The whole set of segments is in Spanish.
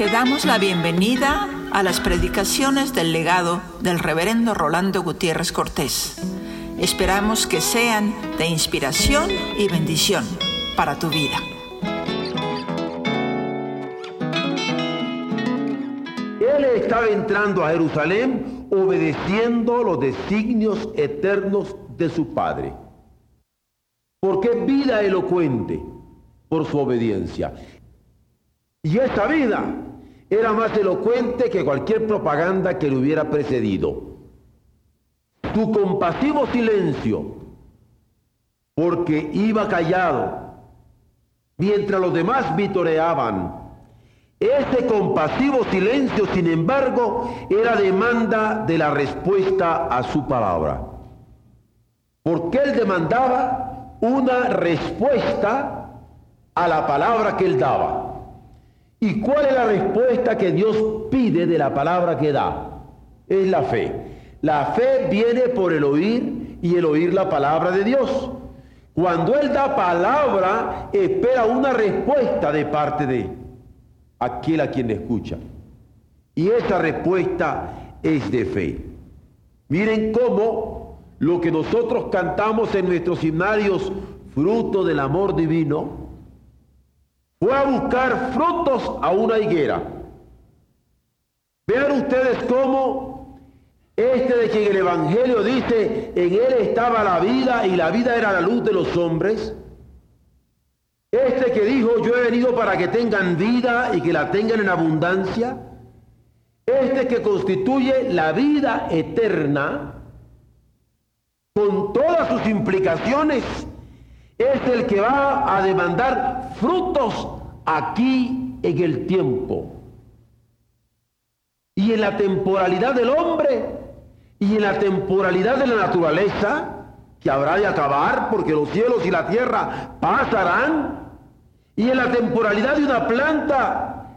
Te damos la bienvenida a las predicaciones del legado del reverendo Rolando Gutiérrez Cortés. Esperamos que sean de inspiración y bendición para tu vida. Él estaba entrando a Jerusalén obedeciendo los designios eternos de su Padre. Porque vida elocuente por su obediencia. Y esta vida era más elocuente que cualquier propaganda que le hubiera precedido. Su compasivo silencio, porque iba callado, mientras los demás vitoreaban. Ese compasivo silencio, sin embargo, era demanda de la respuesta a su palabra. Porque él demandaba una respuesta a la palabra que él daba. ¿Y cuál es la respuesta que Dios pide de la palabra que da? Es la fe. La fe viene por el oír y el oír la palabra de Dios. Cuando Él da palabra, espera una respuesta de parte de aquel a quien le escucha. Y esa respuesta es de fe. Miren cómo lo que nosotros cantamos en nuestros himnarios, fruto del amor divino, fue a buscar frutos a una higuera. Vean ustedes cómo este de quien el Evangelio dice, en él estaba la vida y la vida era la luz de los hombres. Este que dijo, yo he venido para que tengan vida y que la tengan en abundancia. Este que constituye la vida eterna, con todas sus implicaciones es el que va a demandar frutos aquí en el tiempo. Y en la temporalidad del hombre y en la temporalidad de la naturaleza, que habrá de acabar porque los cielos y la tierra pasarán, y en la temporalidad de una planta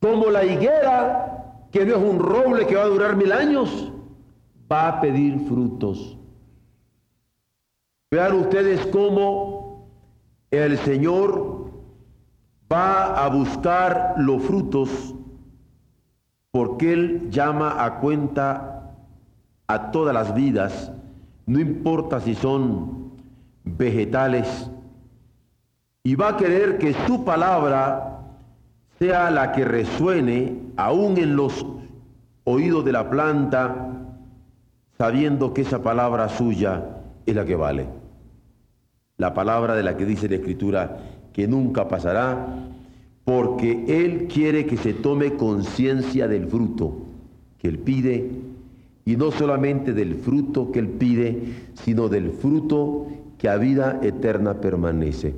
como la higuera, que no es un roble que va a durar mil años, va a pedir frutos. Vean ustedes cómo el Señor va a buscar los frutos porque Él llama a cuenta a todas las vidas, no importa si son vegetales, y va a querer que su palabra sea la que resuene aún en los oídos de la planta, sabiendo que esa palabra suya es la que vale. La palabra de la que dice la Escritura que nunca pasará, porque Él quiere que se tome conciencia del fruto que Él pide, y no solamente del fruto que Él pide, sino del fruto que a vida eterna permanece.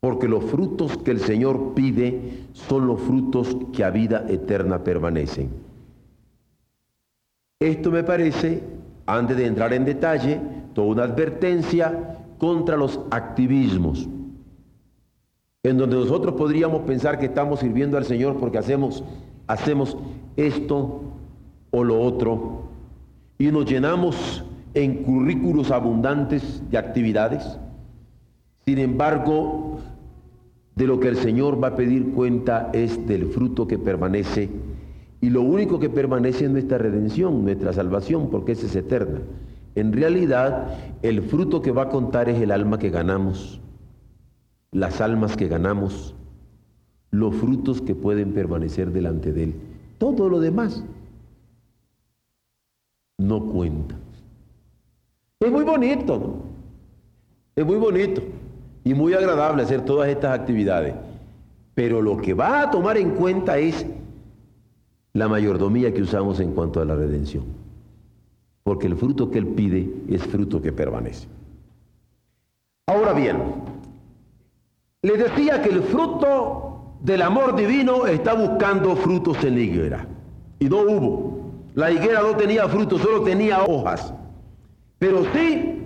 Porque los frutos que el Señor pide son los frutos que a vida eterna permanecen. Esto me parece, antes de entrar en detalle, toda una advertencia contra los activismos, en donde nosotros podríamos pensar que estamos sirviendo al Señor porque hacemos, hacemos esto o lo otro, y nos llenamos en currículos abundantes de actividades. Sin embargo, de lo que el Señor va a pedir cuenta es del fruto que permanece, y lo único que permanece es nuestra redención, nuestra salvación, porque esa es eterna. En realidad, el fruto que va a contar es el alma que ganamos, las almas que ganamos, los frutos que pueden permanecer delante de Él. Todo lo demás no cuenta. Es muy bonito, ¿no? Es muy bonito y muy agradable hacer todas estas actividades. Pero lo que va a tomar en cuenta es la mayordomía que usamos en cuanto a la redención porque el fruto que Él pide es fruto que permanece. Ahora bien, le decía que el fruto del amor divino está buscando frutos en la higuera. Y no hubo. La higuera no tenía frutos, solo tenía hojas. Pero sí,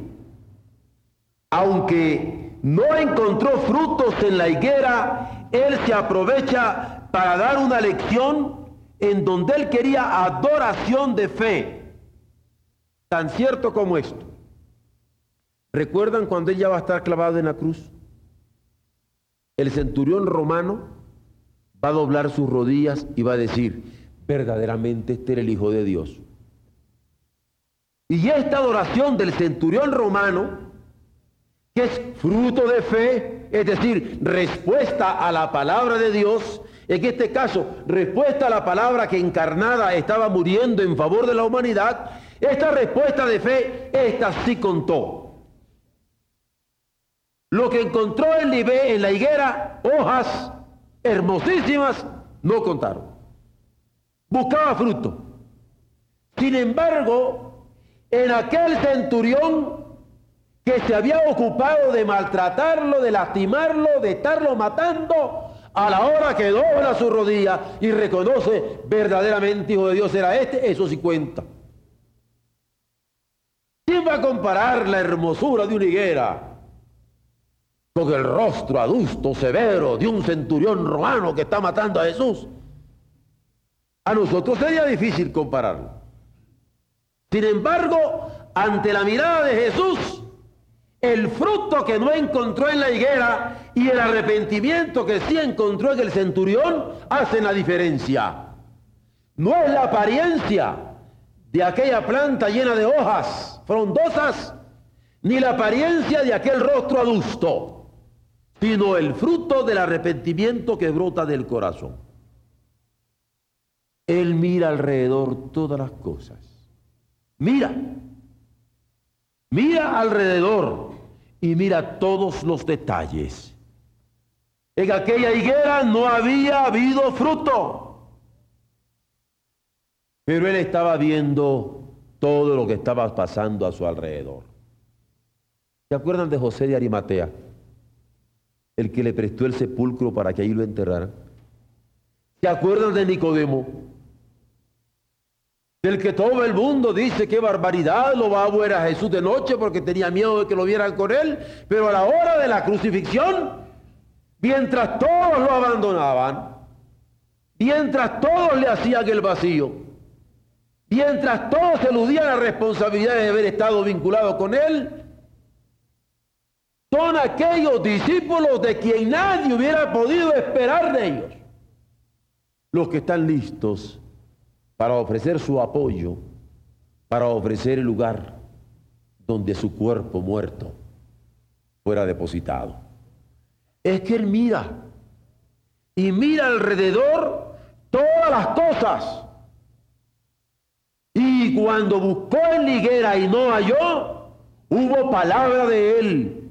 aunque no encontró frutos en la higuera, Él se aprovecha para dar una lección en donde Él quería adoración de fe tan cierto como esto. ¿Recuerdan cuando ella va a estar clavado en la cruz? El centurión romano va a doblar sus rodillas y va a decir, verdaderamente este era el Hijo de Dios. Y esta adoración del centurión romano, que es fruto de fe, es decir, respuesta a la palabra de Dios, en este caso, respuesta a la palabra que encarnada estaba muriendo en favor de la humanidad, esta respuesta de fe, esta sí contó. Lo que encontró en, en la higuera, hojas hermosísimas, no contaron. Buscaba fruto. Sin embargo, en aquel centurión que se había ocupado de maltratarlo, de lastimarlo, de estarlo matando, a la hora que dobla su rodilla y reconoce verdaderamente hijo de Dios era este, eso sí cuenta. ¿Quién va a comparar la hermosura de una higuera con el rostro adusto, severo de un centurión romano que está matando a Jesús? A nosotros sería difícil compararlo. Sin embargo, ante la mirada de Jesús, el fruto que no encontró en la higuera y el arrepentimiento que sí encontró en el centurión hacen la diferencia. No es la apariencia de aquella planta llena de hojas frondosas, ni la apariencia de aquel rostro adusto, sino el fruto del arrepentimiento que brota del corazón. Él mira alrededor todas las cosas. Mira, mira alrededor y mira todos los detalles. En aquella higuera no había habido fruto. Pero él estaba viendo todo lo que estaba pasando a su alrededor. ¿Se acuerdan de José de Arimatea? El que le prestó el sepulcro para que ahí lo enterraran. ¿Se acuerdan de Nicodemo? del que todo el mundo dice que barbaridad lo va a ver a Jesús de noche porque tenía miedo de que lo vieran con él, pero a la hora de la crucifixión, mientras todos lo abandonaban, mientras todos le hacían el vacío, mientras todos eludían la responsabilidad de haber estado vinculados con él, son aquellos discípulos de quien nadie hubiera podido esperar de ellos, los que están listos para ofrecer su apoyo, para ofrecer el lugar donde su cuerpo muerto fuera depositado. Es que él mira y mira alrededor todas las cosas. Y cuando buscó en liguera y no halló, hubo palabra de él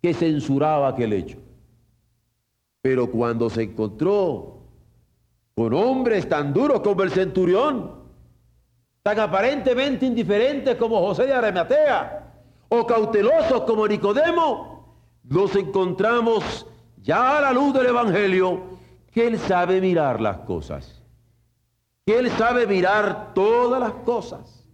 que censuraba aquel hecho. Pero cuando se encontró con hombres tan duros como el centurión, tan aparentemente indiferentes como José de Arimatea, o cautelosos como Nicodemo, nos encontramos ya a la luz del Evangelio que Él sabe mirar las cosas, que Él sabe mirar todas las cosas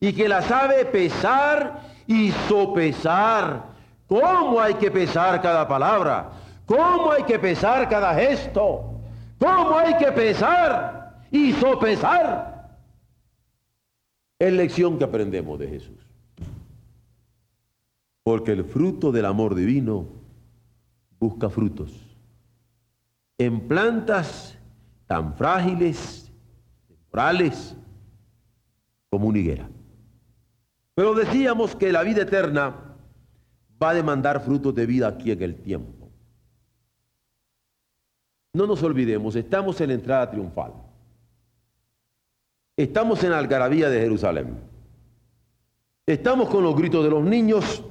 y que las sabe pesar y sopesar. ¿Cómo hay que pesar cada palabra? ¿Cómo hay que pesar cada gesto? ¿Cómo hay que pesar y sopesar? Es lección que aprendemos de Jesús. Porque el fruto del amor divino busca frutos. En plantas tan frágiles, temporales, como una higuera. Pero decíamos que la vida eterna va a demandar frutos de vida aquí en el tiempo. No nos olvidemos, estamos en la entrada triunfal. Estamos en la algarabía de Jerusalén. Estamos con los gritos de los niños.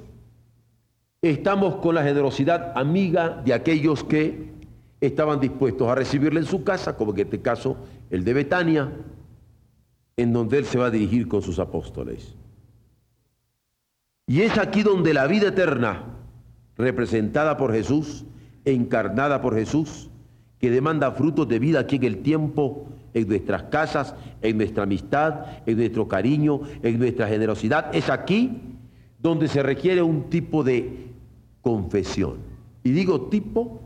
Estamos con la generosidad amiga de aquellos que estaban dispuestos a recibirle en su casa, como en este caso el de Betania, en donde él se va a dirigir con sus apóstoles. Y es aquí donde la vida eterna, representada por Jesús, encarnada por Jesús, que demanda frutos de vida aquí en el tiempo, en nuestras casas, en nuestra amistad, en nuestro cariño, en nuestra generosidad. Es aquí donde se requiere un tipo de confesión. Y digo tipo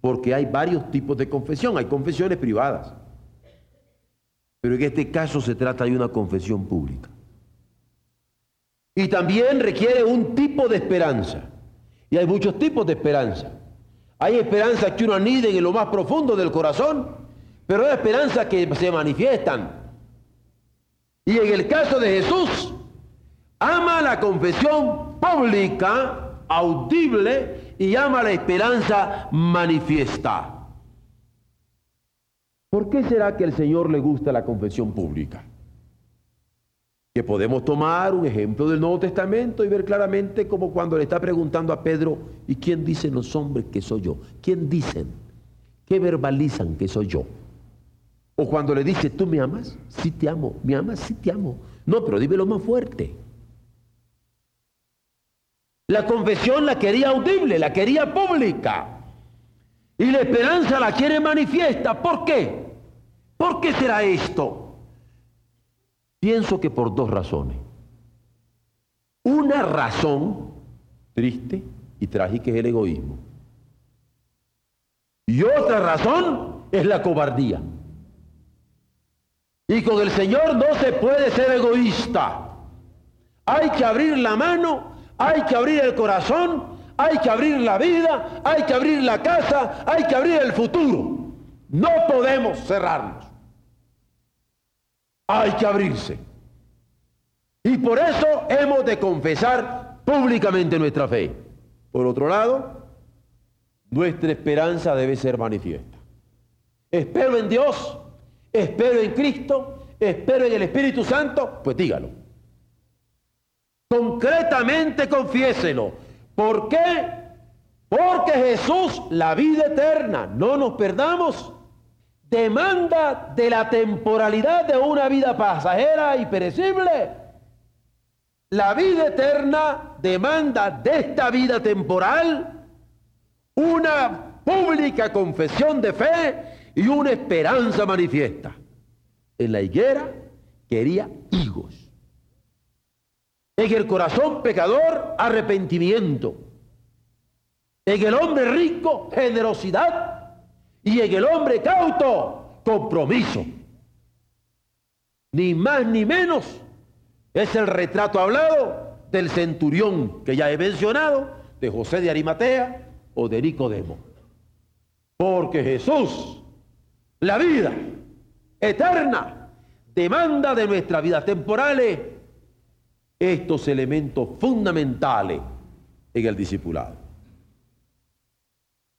porque hay varios tipos de confesión. Hay confesiones privadas. Pero en este caso se trata de una confesión pública. Y también requiere un tipo de esperanza. Y hay muchos tipos de esperanza. Hay esperanzas que uno aniden en lo más profundo del corazón, pero hay esperanzas que se manifiestan. Y en el caso de Jesús, ama la confesión pública, audible, y ama la esperanza manifiesta. ¿Por qué será que al Señor le gusta la confesión pública? que podemos tomar un ejemplo del Nuevo Testamento y ver claramente como cuando le está preguntando a Pedro, ¿y quién dicen los hombres que soy yo? ¿Quién dicen? ¿Qué verbalizan que soy yo? O cuando le dice, ¿tú me amas? Sí te amo. ¿Me amas? Sí te amo. No, pero dímelo más fuerte. La confesión la quería audible, la quería pública. Y la esperanza la quiere manifiesta. ¿Por qué? ¿Por qué será esto? Pienso que por dos razones. Una razón triste y trágica es el egoísmo. Y otra razón es la cobardía. Y con el Señor no se puede ser egoísta. Hay que abrir la mano, hay que abrir el corazón, hay que abrir la vida, hay que abrir la casa, hay que abrir el futuro. No podemos cerrarnos. Hay que abrirse. Y por eso hemos de confesar públicamente nuestra fe. Por otro lado, nuestra esperanza debe ser manifiesta. Espero en Dios, espero en Cristo, espero en el Espíritu Santo, pues dígalo. Concretamente confiéselo. ¿Por qué? Porque Jesús, la vida eterna, no nos perdamos, demanda de la temporalidad de una vida pasajera y perecible. La vida eterna demanda de esta vida temporal una pública confesión de fe y una esperanza manifiesta. En la higuera quería higos. En el corazón pecador, arrepentimiento. En el hombre rico, generosidad y en el hombre cauto, compromiso. Ni más ni menos es el retrato hablado del centurión que ya he mencionado, de José de Arimatea o de Nicodemo. Porque Jesús, la vida eterna, demanda de nuestras vidas temporales estos elementos fundamentales en el discipulado.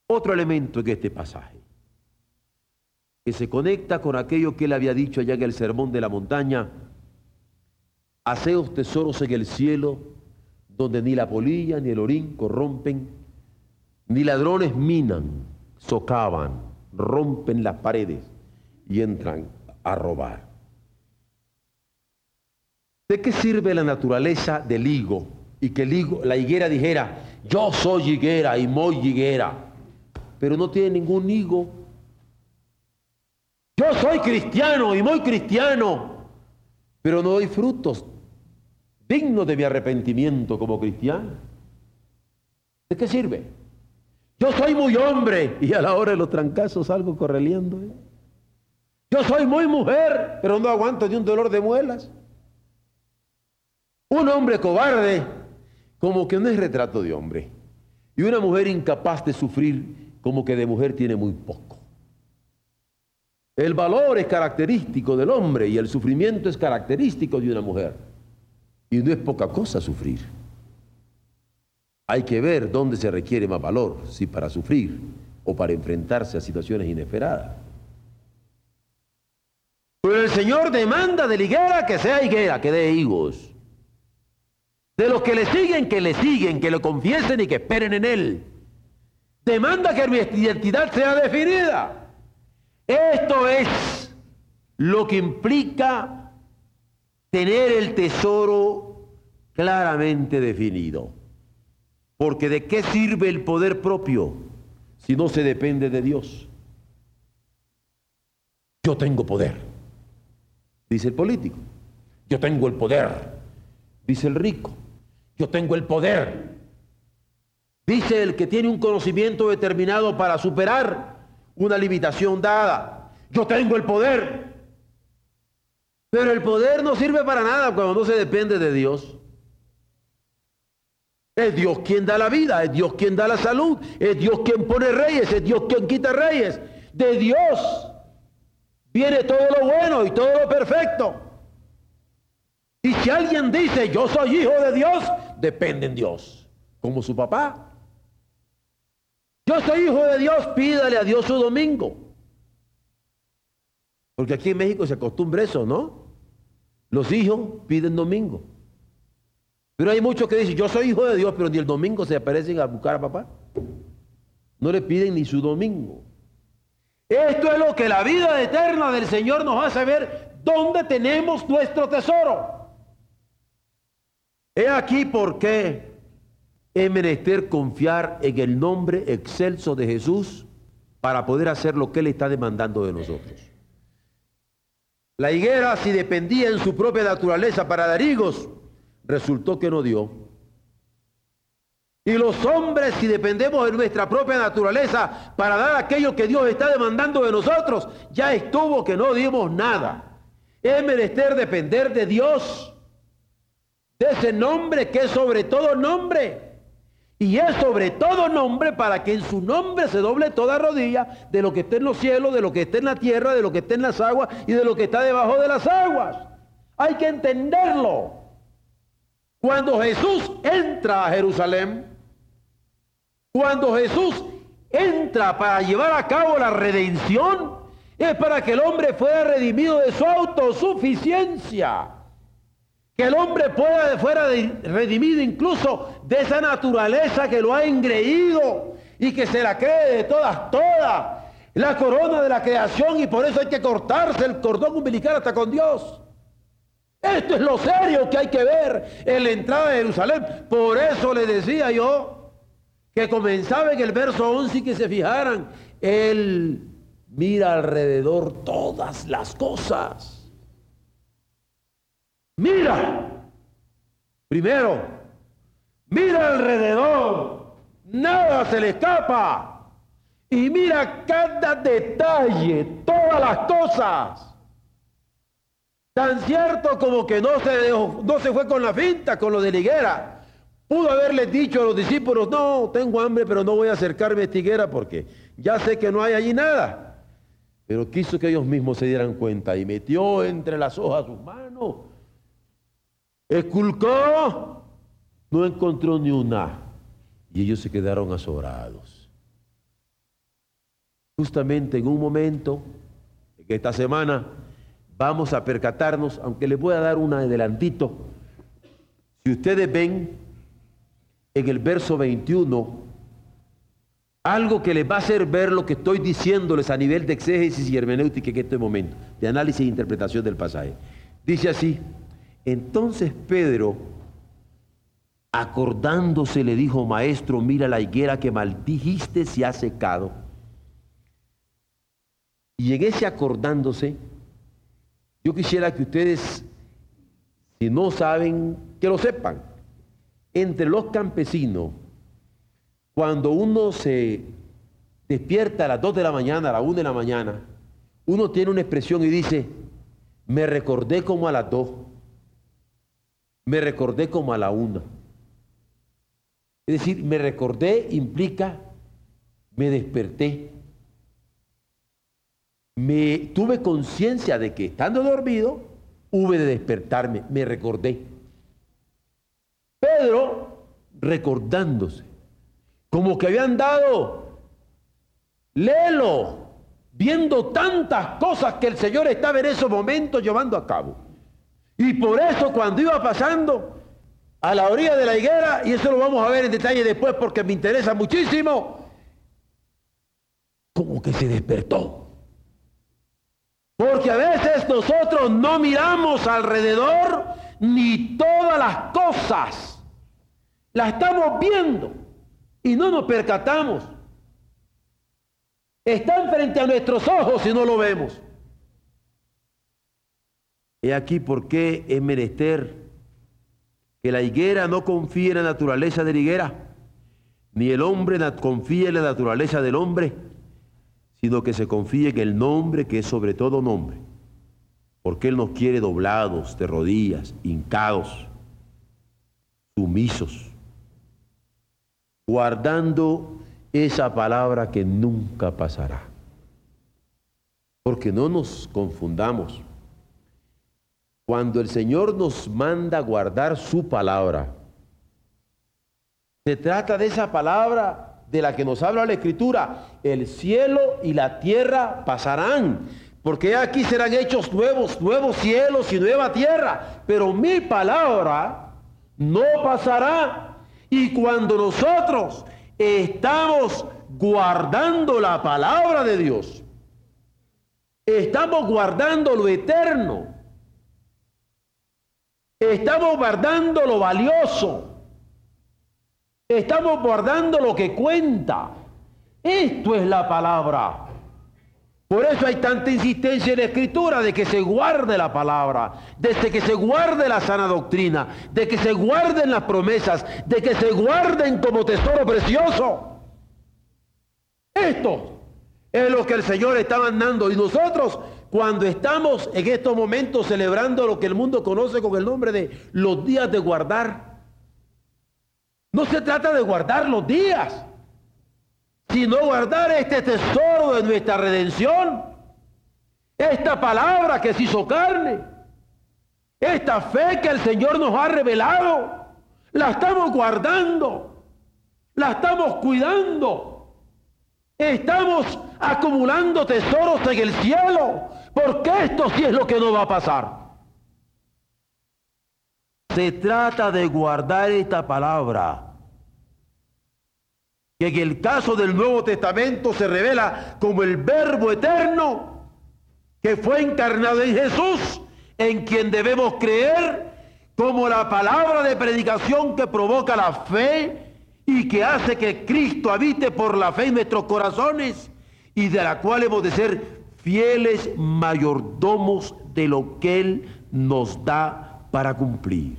Otro elemento en este pasaje que se conecta con aquello que él había dicho allá en el sermón de la montaña, haceos tesoros en el cielo, donde ni la polilla ni el orín corrompen, ni ladrones minan, socavan, rompen las paredes y entran a robar. ¿De qué sirve la naturaleza del higo? Y que la higuera dijera, yo soy higuera y muy higuera, pero no tiene ningún higo soy cristiano y muy cristiano, pero no doy frutos dignos de mi arrepentimiento como cristiano. ¿De qué sirve? Yo soy muy hombre y a la hora de los trancazos salgo correliendo. ¿eh? Yo soy muy mujer, pero no aguanto ni un dolor de muelas. Un hombre cobarde, como que no es retrato de hombre. Y una mujer incapaz de sufrir, como que de mujer tiene muy poco. El valor es característico del hombre y el sufrimiento es característico de una mujer. Y no es poca cosa sufrir. Hay que ver dónde se requiere más valor, si para sufrir o para enfrentarse a situaciones inesperadas. Pero el Señor demanda de la higuera que sea higuera, que dé higos. De los que le siguen, que le siguen, que lo confiesen y que esperen en Él. Demanda que mi identidad sea definida. Esto es lo que implica tener el tesoro claramente definido. Porque ¿de qué sirve el poder propio si no se depende de Dios? Yo tengo poder, dice el político. Yo tengo el poder, dice el rico. Yo tengo el poder, dice el que tiene un conocimiento determinado para superar una limitación dada. Yo tengo el poder. Pero el poder no sirve para nada cuando no se depende de Dios. Es Dios quien da la vida, es Dios quien da la salud, es Dios quien pone reyes, es Dios quien quita reyes. De Dios viene todo lo bueno y todo lo perfecto. Y si alguien dice, yo soy hijo de Dios, depende en Dios, como su papá. Yo soy hijo de Dios, pídale a Dios su domingo. Porque aquí en México se acostumbra eso, ¿no? Los hijos piden domingo. Pero hay muchos que dicen, yo soy hijo de Dios, pero ni el domingo se aparecen a buscar a papá. No le piden ni su domingo. Esto es lo que la vida eterna del Señor nos hace ver dónde tenemos nuestro tesoro. He aquí por qué es menester confiar en el nombre excelso de Jesús para poder hacer lo que Él está demandando de nosotros. La higuera, si dependía en su propia naturaleza para dar higos, resultó que no dio. Y los hombres, si dependemos de nuestra propia naturaleza para dar aquello que Dios está demandando de nosotros, ya estuvo que no dimos nada. Es menester depender de Dios, de ese nombre que es sobre todo nombre. Y es sobre todo nombre para que en su nombre se doble toda rodilla de lo que está en los cielos, de lo que está en la tierra, de lo que está en las aguas y de lo que está debajo de las aguas. Hay que entenderlo. Cuando Jesús entra a Jerusalén, cuando Jesús entra para llevar a cabo la redención, es para que el hombre fuera redimido de su autosuficiencia. Que el hombre pueda, fuera redimido incluso de esa naturaleza que lo ha engreído y que se la cree de todas, todas. La corona de la creación y por eso hay que cortarse el cordón umbilical hasta con Dios. Esto es lo serio que hay que ver en la entrada de Jerusalén. Por eso le decía yo que comenzaba en el verso 11 y que se fijaran, Él mira alrededor todas las cosas. Mira, primero, mira alrededor, nada se le escapa. Y mira cada detalle, todas las cosas. Tan cierto como que no se, no se fue con la finta, con lo de liguera Pudo haberles dicho a los discípulos, no, tengo hambre, pero no voy a acercarme a esta higuera porque ya sé que no hay allí nada. Pero quiso que ellos mismos se dieran cuenta y metió entre las hojas sus manos. Esculcó, no encontró ni una. Y ellos se quedaron asombrados. Justamente en un momento, en esta semana, vamos a percatarnos, aunque les voy a dar un adelantito. Si ustedes ven en el verso 21 algo que les va a hacer ver lo que estoy diciéndoles a nivel de exégesis y hermenéutica en este momento, de análisis e interpretación del pasaje. Dice así, entonces Pedro, acordándose, le dijo, maestro, mira la higuera que maldijiste se ha secado. Y en ese acordándose, yo quisiera que ustedes, si no saben, que lo sepan entre los campesinos, cuando uno se despierta a las 2 de la mañana, a las 1 de la mañana, uno tiene una expresión y dice, me recordé como a las 2, me recordé como a la 1. Es decir, me recordé implica, me desperté. Me tuve conciencia de que estando dormido, hube de despertarme, me recordé. Pedro recordándose, como que habían dado, léelo, viendo tantas cosas que el Señor estaba en esos momentos llevando a cabo. Y por eso cuando iba pasando a la orilla de la higuera, y eso lo vamos a ver en detalle después porque me interesa muchísimo, como que se despertó. Porque a veces nosotros no miramos alrededor ni todas las cosas la estamos viendo y no nos percatamos. Están frente a nuestros ojos y no lo vemos. He aquí por qué es menester que la higuera no confíe en la naturaleza de la higuera, ni el hombre confíe en la naturaleza del hombre, sino que se confíe en el nombre que es sobre todo nombre, porque Él nos quiere doblados, de rodillas, hincados, sumisos guardando esa palabra que nunca pasará. Porque no nos confundamos. Cuando el Señor nos manda guardar su palabra, se trata de esa palabra de la que nos habla la Escritura. El cielo y la tierra pasarán, porque aquí serán hechos nuevos, nuevos cielos y nueva tierra. Pero mi palabra no pasará. Y cuando nosotros estamos guardando la palabra de Dios, estamos guardando lo eterno, estamos guardando lo valioso, Estamos guardando lo que cuenta. Esto es la palabra. Por eso hay tanta insistencia en la escritura de que se guarde la palabra, de que se guarde la sana doctrina, de que se guarden las promesas, de que se guarden como tesoro precioso. Esto es lo que el Señor está mandando y nosotros cuando estamos en estos momentos celebrando lo que el mundo conoce con el nombre de los días de guardar, no se trata de guardar los días, sino guardar este tesoro de nuestra redención, esta palabra que se hizo carne, esta fe que el Señor nos ha revelado, la estamos guardando, la estamos cuidando, estamos acumulando tesoros en el cielo, porque esto sí es lo que no va a pasar. Se trata de guardar esta palabra. Que en el caso del Nuevo Testamento se revela como el verbo eterno que fue encarnado en Jesús, en quien debemos creer como la palabra de predicación que provoca la fe y que hace que Cristo habite por la fe en nuestros corazones y de la cual hemos de ser fieles mayordomos de lo que Él nos da para cumplir.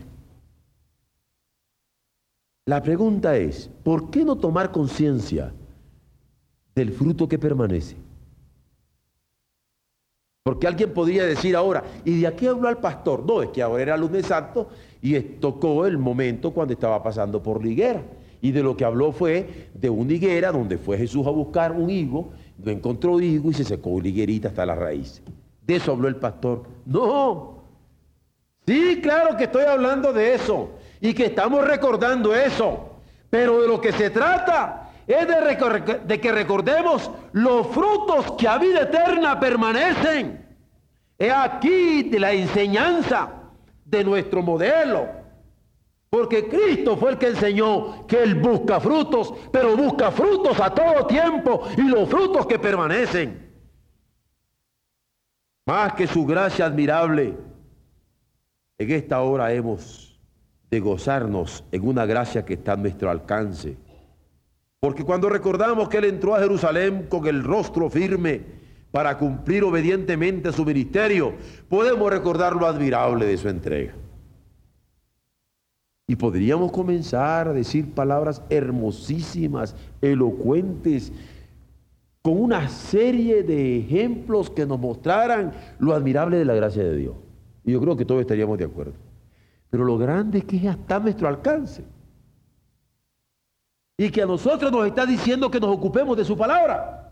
La pregunta es, ¿por qué no tomar conciencia del fruto que permanece? Porque alguien podría decir ahora, ¿y de aquí habló al pastor? No, es que ahora era lunes santo y tocó el momento cuando estaba pasando por la higuera. Y de lo que habló fue de una higuera donde fue Jesús a buscar un higo, no encontró higo y se secó la higuerita hasta la raíz. De eso habló el pastor. No. Sí, claro que estoy hablando de eso y que estamos recordando eso. Pero de lo que se trata es de, de, que recordemos los frutos que a vida eterna permanecen. Es aquí de la enseñanza de nuestro modelo. Porque Cristo fue el que enseñó que Él busca frutos, pero busca frutos a todo tiempo y los frutos que permanecen. Más que su gracia admirable, en esta hora hemos de gozarnos en una gracia que está a nuestro alcance. Porque cuando recordamos que Él entró a Jerusalén con el rostro firme para cumplir obedientemente su ministerio, podemos recordar lo admirable de su entrega. Y podríamos comenzar a decir palabras hermosísimas, elocuentes, con una serie de ejemplos que nos mostraran lo admirable de la gracia de Dios. Y yo creo que todos estaríamos de acuerdo. Pero lo grande es que está a nuestro alcance. Y que a nosotros nos está diciendo que nos ocupemos de su palabra.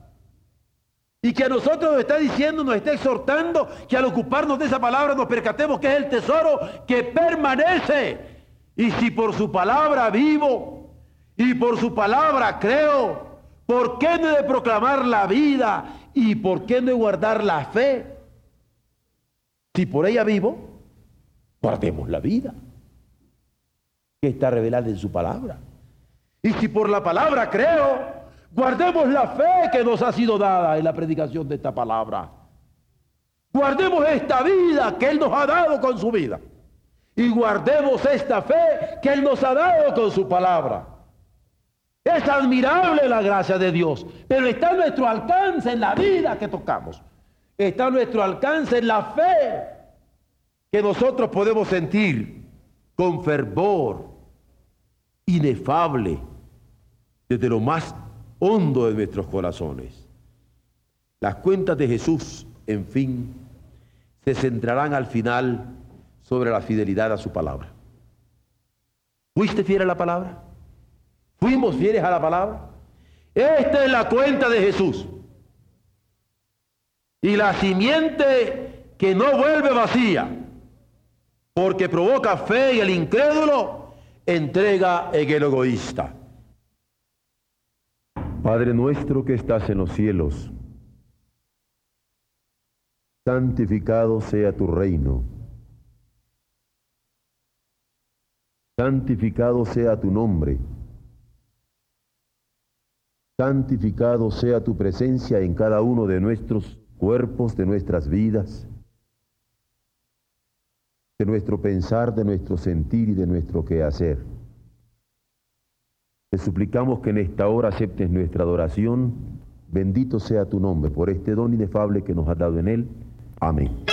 Y que a nosotros nos está diciendo, nos está exhortando que al ocuparnos de esa palabra nos percatemos que es el tesoro que permanece. Y si por su palabra vivo y por su palabra creo, ¿por qué no he de proclamar la vida y por qué no he de guardar la fe? Si por ella vivo, guardemos la vida que está revelada en su palabra. Y si por la palabra creo, guardemos la fe que nos ha sido dada en la predicación de esta palabra. Guardemos esta vida que Él nos ha dado con su vida. Y guardemos esta fe que Él nos ha dado con su palabra. Es admirable la gracia de Dios, pero está a nuestro alcance en la vida que tocamos. Está a nuestro alcance en la fe que nosotros podemos sentir con fervor inefable desde lo más hondo de nuestros corazones. Las cuentas de Jesús, en fin, se centrarán al final sobre la fidelidad a su palabra. ¿Fuiste fiel a la palabra? ¿Fuimos fieles a la palabra? Esta es la cuenta de Jesús. Y la simiente que no vuelve vacía, porque provoca fe y el incrédulo entrega en el egoísta. Padre nuestro que estás en los cielos, santificado sea tu reino. Santificado sea tu nombre. Santificado sea tu presencia en cada uno de nuestros cuerpos, de nuestras vidas, de nuestro pensar, de nuestro sentir y de nuestro quehacer. Te suplicamos que en esta hora aceptes nuestra adoración. Bendito sea tu nombre por este don inefable que nos has dado en él. Amén.